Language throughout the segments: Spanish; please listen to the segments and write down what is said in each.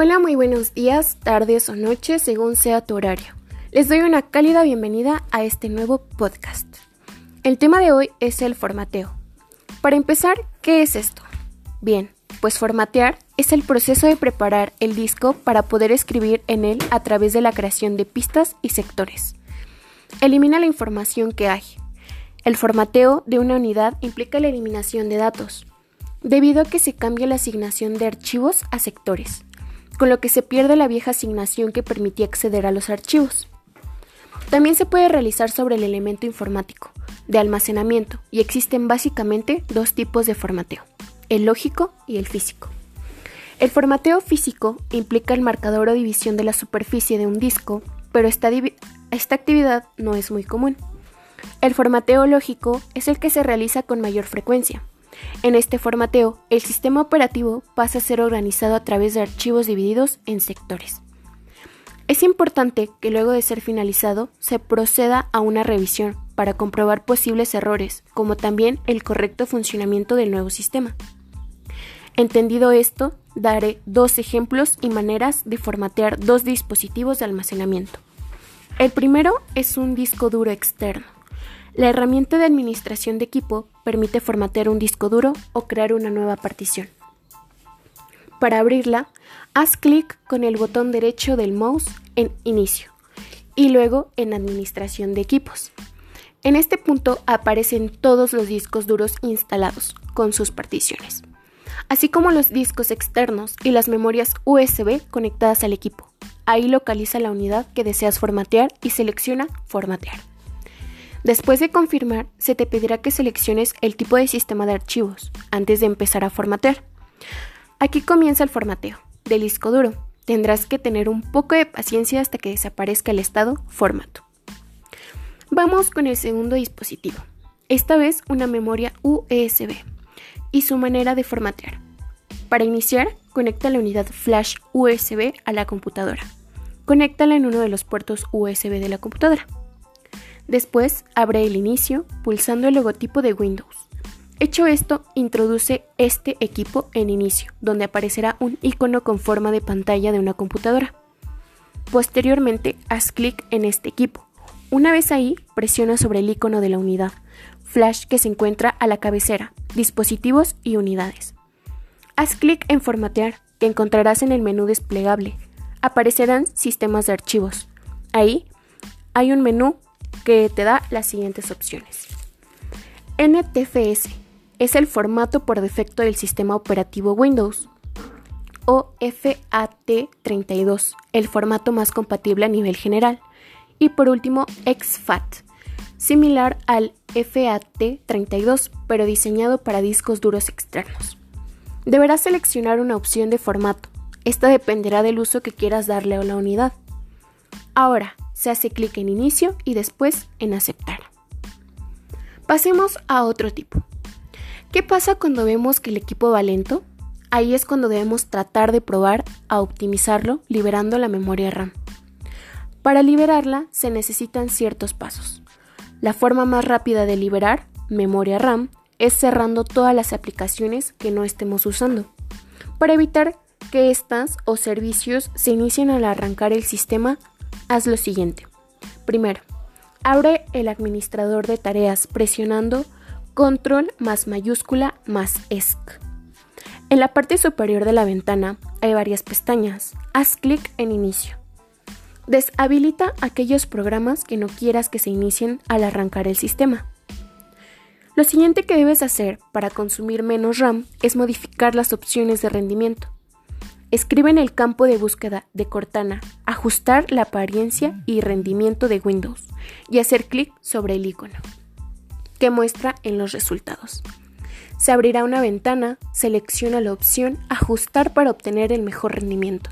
Hola, muy buenos días, tardes o noches, según sea tu horario. Les doy una cálida bienvenida a este nuevo podcast. El tema de hoy es el formateo. Para empezar, ¿qué es esto? Bien, pues formatear es el proceso de preparar el disco para poder escribir en él a través de la creación de pistas y sectores. Elimina la información que hay. El formateo de una unidad implica la eliminación de datos, debido a que se cambia la asignación de archivos a sectores con lo que se pierde la vieja asignación que permitía acceder a los archivos. También se puede realizar sobre el elemento informático, de almacenamiento, y existen básicamente dos tipos de formateo, el lógico y el físico. El formateo físico implica el marcador o división de la superficie de un disco, pero esta, esta actividad no es muy común. El formateo lógico es el que se realiza con mayor frecuencia, en este formateo, el sistema operativo pasa a ser organizado a través de archivos divididos en sectores. Es importante que luego de ser finalizado se proceda a una revisión para comprobar posibles errores, como también el correcto funcionamiento del nuevo sistema. Entendido esto, daré dos ejemplos y maneras de formatear dos dispositivos de almacenamiento. El primero es un disco duro externo. La herramienta de administración de equipo permite formatear un disco duro o crear una nueva partición. Para abrirla, haz clic con el botón derecho del mouse en Inicio y luego en Administración de equipos. En este punto aparecen todos los discos duros instalados con sus particiones, así como los discos externos y las memorias USB conectadas al equipo. Ahí localiza la unidad que deseas formatear y selecciona Formatear. Después de confirmar, se te pedirá que selecciones el tipo de sistema de archivos antes de empezar a formatear. Aquí comienza el formateo del disco duro. Tendrás que tener un poco de paciencia hasta que desaparezca el estado formato. Vamos con el segundo dispositivo, esta vez una memoria USB y su manera de formatear. Para iniciar, conecta la unidad flash USB a la computadora. Conéctala en uno de los puertos USB de la computadora. Después, abre el inicio pulsando el logotipo de Windows. Hecho esto, introduce este equipo en inicio, donde aparecerá un icono con forma de pantalla de una computadora. Posteriormente, haz clic en este equipo. Una vez ahí, presiona sobre el icono de la unidad, flash que se encuentra a la cabecera, dispositivos y unidades. Haz clic en formatear, que encontrarás en el menú desplegable. Aparecerán sistemas de archivos. Ahí hay un menú que te da las siguientes opciones. NTFS es el formato por defecto del sistema operativo Windows o FAT32, el formato más compatible a nivel general. Y por último, exFAT, similar al FAT32, pero diseñado para discos duros externos. Deberás seleccionar una opción de formato. Esta dependerá del uso que quieras darle a la unidad. Ahora, se hace clic en inicio y después en aceptar. Pasemos a otro tipo. ¿Qué pasa cuando vemos que el equipo va lento? Ahí es cuando debemos tratar de probar a optimizarlo liberando la memoria RAM. Para liberarla se necesitan ciertos pasos. La forma más rápida de liberar memoria RAM es cerrando todas las aplicaciones que no estemos usando, para evitar que estas o servicios se inicien al arrancar el sistema haz lo siguiente. Primero, abre el administrador de tareas presionando control más mayúscula más ESC. En la parte superior de la ventana hay varias pestañas. Haz clic en inicio. Deshabilita aquellos programas que no quieras que se inicien al arrancar el sistema. Lo siguiente que debes hacer para consumir menos RAM es modificar las opciones de rendimiento. Escribe en el campo de búsqueda de Cortana ajustar la apariencia y rendimiento de Windows y hacer clic sobre el icono que muestra en los resultados. Se abrirá una ventana, selecciona la opción ajustar para obtener el mejor rendimiento.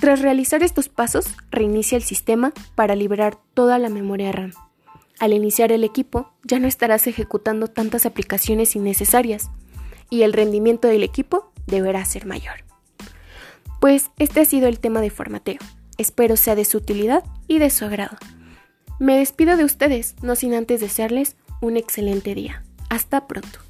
Tras realizar estos pasos, reinicia el sistema para liberar toda la memoria RAM. Al iniciar el equipo, ya no estarás ejecutando tantas aplicaciones innecesarias y el rendimiento del equipo deberá ser mayor. Pues este ha sido el tema de formateo. Espero sea de su utilidad y de su agrado. Me despido de ustedes, no sin antes desearles un excelente día. Hasta pronto.